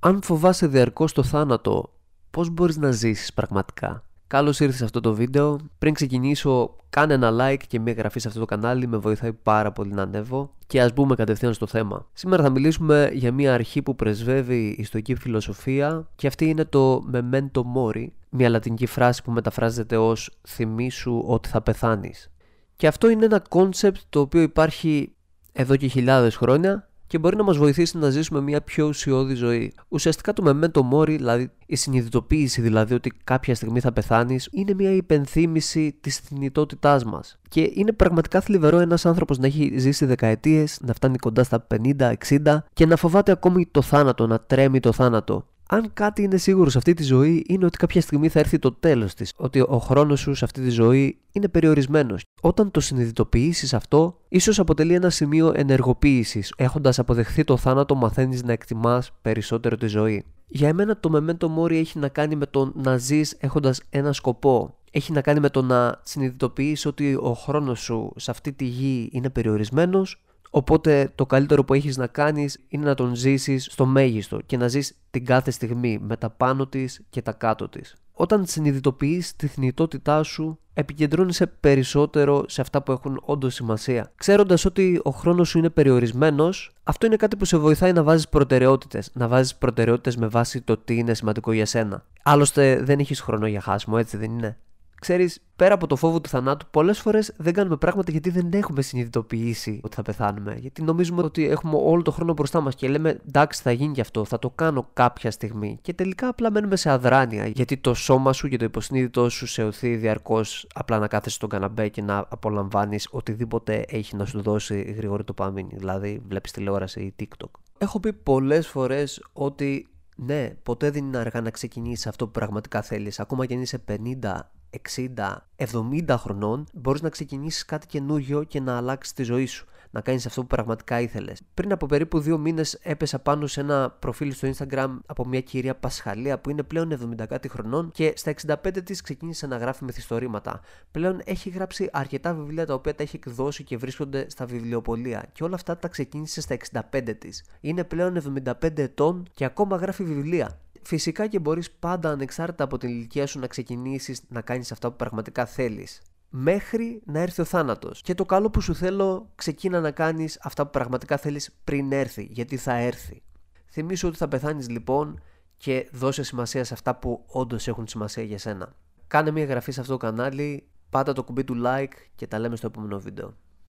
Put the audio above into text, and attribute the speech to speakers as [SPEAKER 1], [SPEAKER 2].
[SPEAKER 1] Αν φοβάσαι διαρκώς το θάνατο, πώς μπορείς να ζήσεις πραγματικά; Καλώς ήρθες σε αυτό το βίντεο. Πριν ξεκινήσω, κάνε ένα like και μια εγγραφή σε αυτό το κανάλι, με βοηθάει πάρα πολύ να ανέβω. Και ας μπούμε κατευθείαν στο θέμα. Σήμερα θα μιλήσουμε για μια αρχή που πρεσβεύει η στωική φιλοσοφία και αυτή είναι το memento mori, μια λατινική φράση που μεταφράζεται ως θυμήσου ότι θα πεθάνεις. Και αυτό είναι ένα concept το οποίο υπάρχει εδώ και χιλιάδες χρόνια και μπορεί να μας βοηθήσει να ζήσουμε μια πιο ουσιώδη ζωή. Ουσιαστικά το memento mori, δηλαδή η συνειδητοποίηση δηλαδή ότι κάποια στιγμή θα πεθάνεις, είναι μια υπενθύμηση της θνητότητάς μας. Και είναι πραγματικά θλιβερό ένας άνθρωπος να έχει ζήσει δεκαετίες, να φτάνει κοντά στα 50-60 και να φοβάται ακόμη το θάνατο, να τρέμει το θάνατο. Αν κάτι είναι σίγουρο σε αυτή τη ζωή, είναι ότι κάποια στιγμή θα έρθει το τέλος της. Ότι ο χρόνος σου σε αυτή τη ζωή είναι περιορισμένος. Όταν το συνειδητοποιήσεις αυτό, ίσως αποτελεί ένα σημείο ενεργοποίησης. Έχοντας αποδεχθεί το θάνατο, μαθαίνεις να εκτιμάς περισσότερο τη ζωή. Για εμένα το memento mori έχει να κάνει με το να ζεις έχοντας ένα σκοπό. Έχει να κάνει με το να συνειδητοποιήσει ότι ο χρόνος σου σε αυτή τη γη είναι περιορισμένος Οπότε το καλύτερο που έχεις να κάνεις είναι να τον ζήσεις στο μέγιστο και να ζεις την κάθε στιγμή με τα πάνω της και τα κάτω της. Όταν συνειδητοποιείς τη θνητότητά σου, επικεντρώνεσαι περισσότερο σε αυτά που έχουν όντως σημασία. Ξέροντας ότι ο χρόνος σου είναι περιορισμένος, αυτό είναι κάτι που σε βοηθάει να βάζεις προτεραιότητες. Να βάζεις προτεραιότητες με βάση το τι είναι σημαντικό για σένα. Άλλωστε, δεν έχεις χρόνο για χάσιμο, έτσι δεν είναι; Ξέρεις, πέρα από το φόβο του θανάτου, πολλές φορές δεν κάνουμε πράγματα γιατί δεν έχουμε συνειδητοποιήσει ότι θα πεθάνουμε. Γιατί νομίζουμε ότι έχουμε όλο το χρόνο μπροστά μας και λέμε εντάξει, θα γίνει και αυτό, θα το κάνω κάποια στιγμή. Και τελικά απλά μένουμε σε αδράνεια. Γιατί το σώμα σου και το υποσυνείδητό σου σε οθεί διαρκώς απλά να κάθεσαι στον καναμπέ και να απολαμβάνεις οτιδήποτε έχει να σου δώσει γρήγορη τοπαμίνη. Δηλαδή, βλέπεις τηλεόραση ή TikTok. Έχω πει πολλές φορές ότι ναι, ποτέ δεν είναι αργά να ξεκινήσεις αυτό που πραγματικά θέλεις. Ακόμα και αν είσαι 50, 60, 70 χρονών, μπορείς να ξεκινήσεις κάτι καινούριο και να αλλάξεις τη ζωή σου. Να κάνεις αυτό που πραγματικά ήθελες. Πριν από περίπου δύο μήνες έπεσα πάνω σε ένα προφίλ στο Instagram από μια κυρία Πασχαλία που είναι πλέον 70 κάτι χρονών και στα 65 της ξεκίνησε να γράφει μυθιστορήματα. Πλέον έχει γράψει αρκετά βιβλία τα οποία τα έχει εκδώσει και βρίσκονται στα βιβλιοπολία. Και όλα αυτά τα ξεκίνησε στα 65 της. Είναι πλέον 75 ετών και ακόμα γράφει βιβλία. Φυσικά και μπορείς πάντα ανεξάρτητα από την ηλικία σου να ξεκινήσεις να κάνεις αυτά που πραγματικά θέλεις. Μέχρι να έρθει ο θάνατος. Και το καλό που σου θέλω, ξεκίνα να κάνεις αυτά που πραγματικά θέλεις πριν έρθει, γιατί θα έρθει. Θυμήσου ότι θα πεθάνεις λοιπόν και δώσε σημασία σε αυτά που όντως έχουν σημασία για σένα. Κάνε μια εγγραφή σε αυτό το κανάλι, πάτα το κουμπί του like και τα λέμε στο επόμενο βίντεο.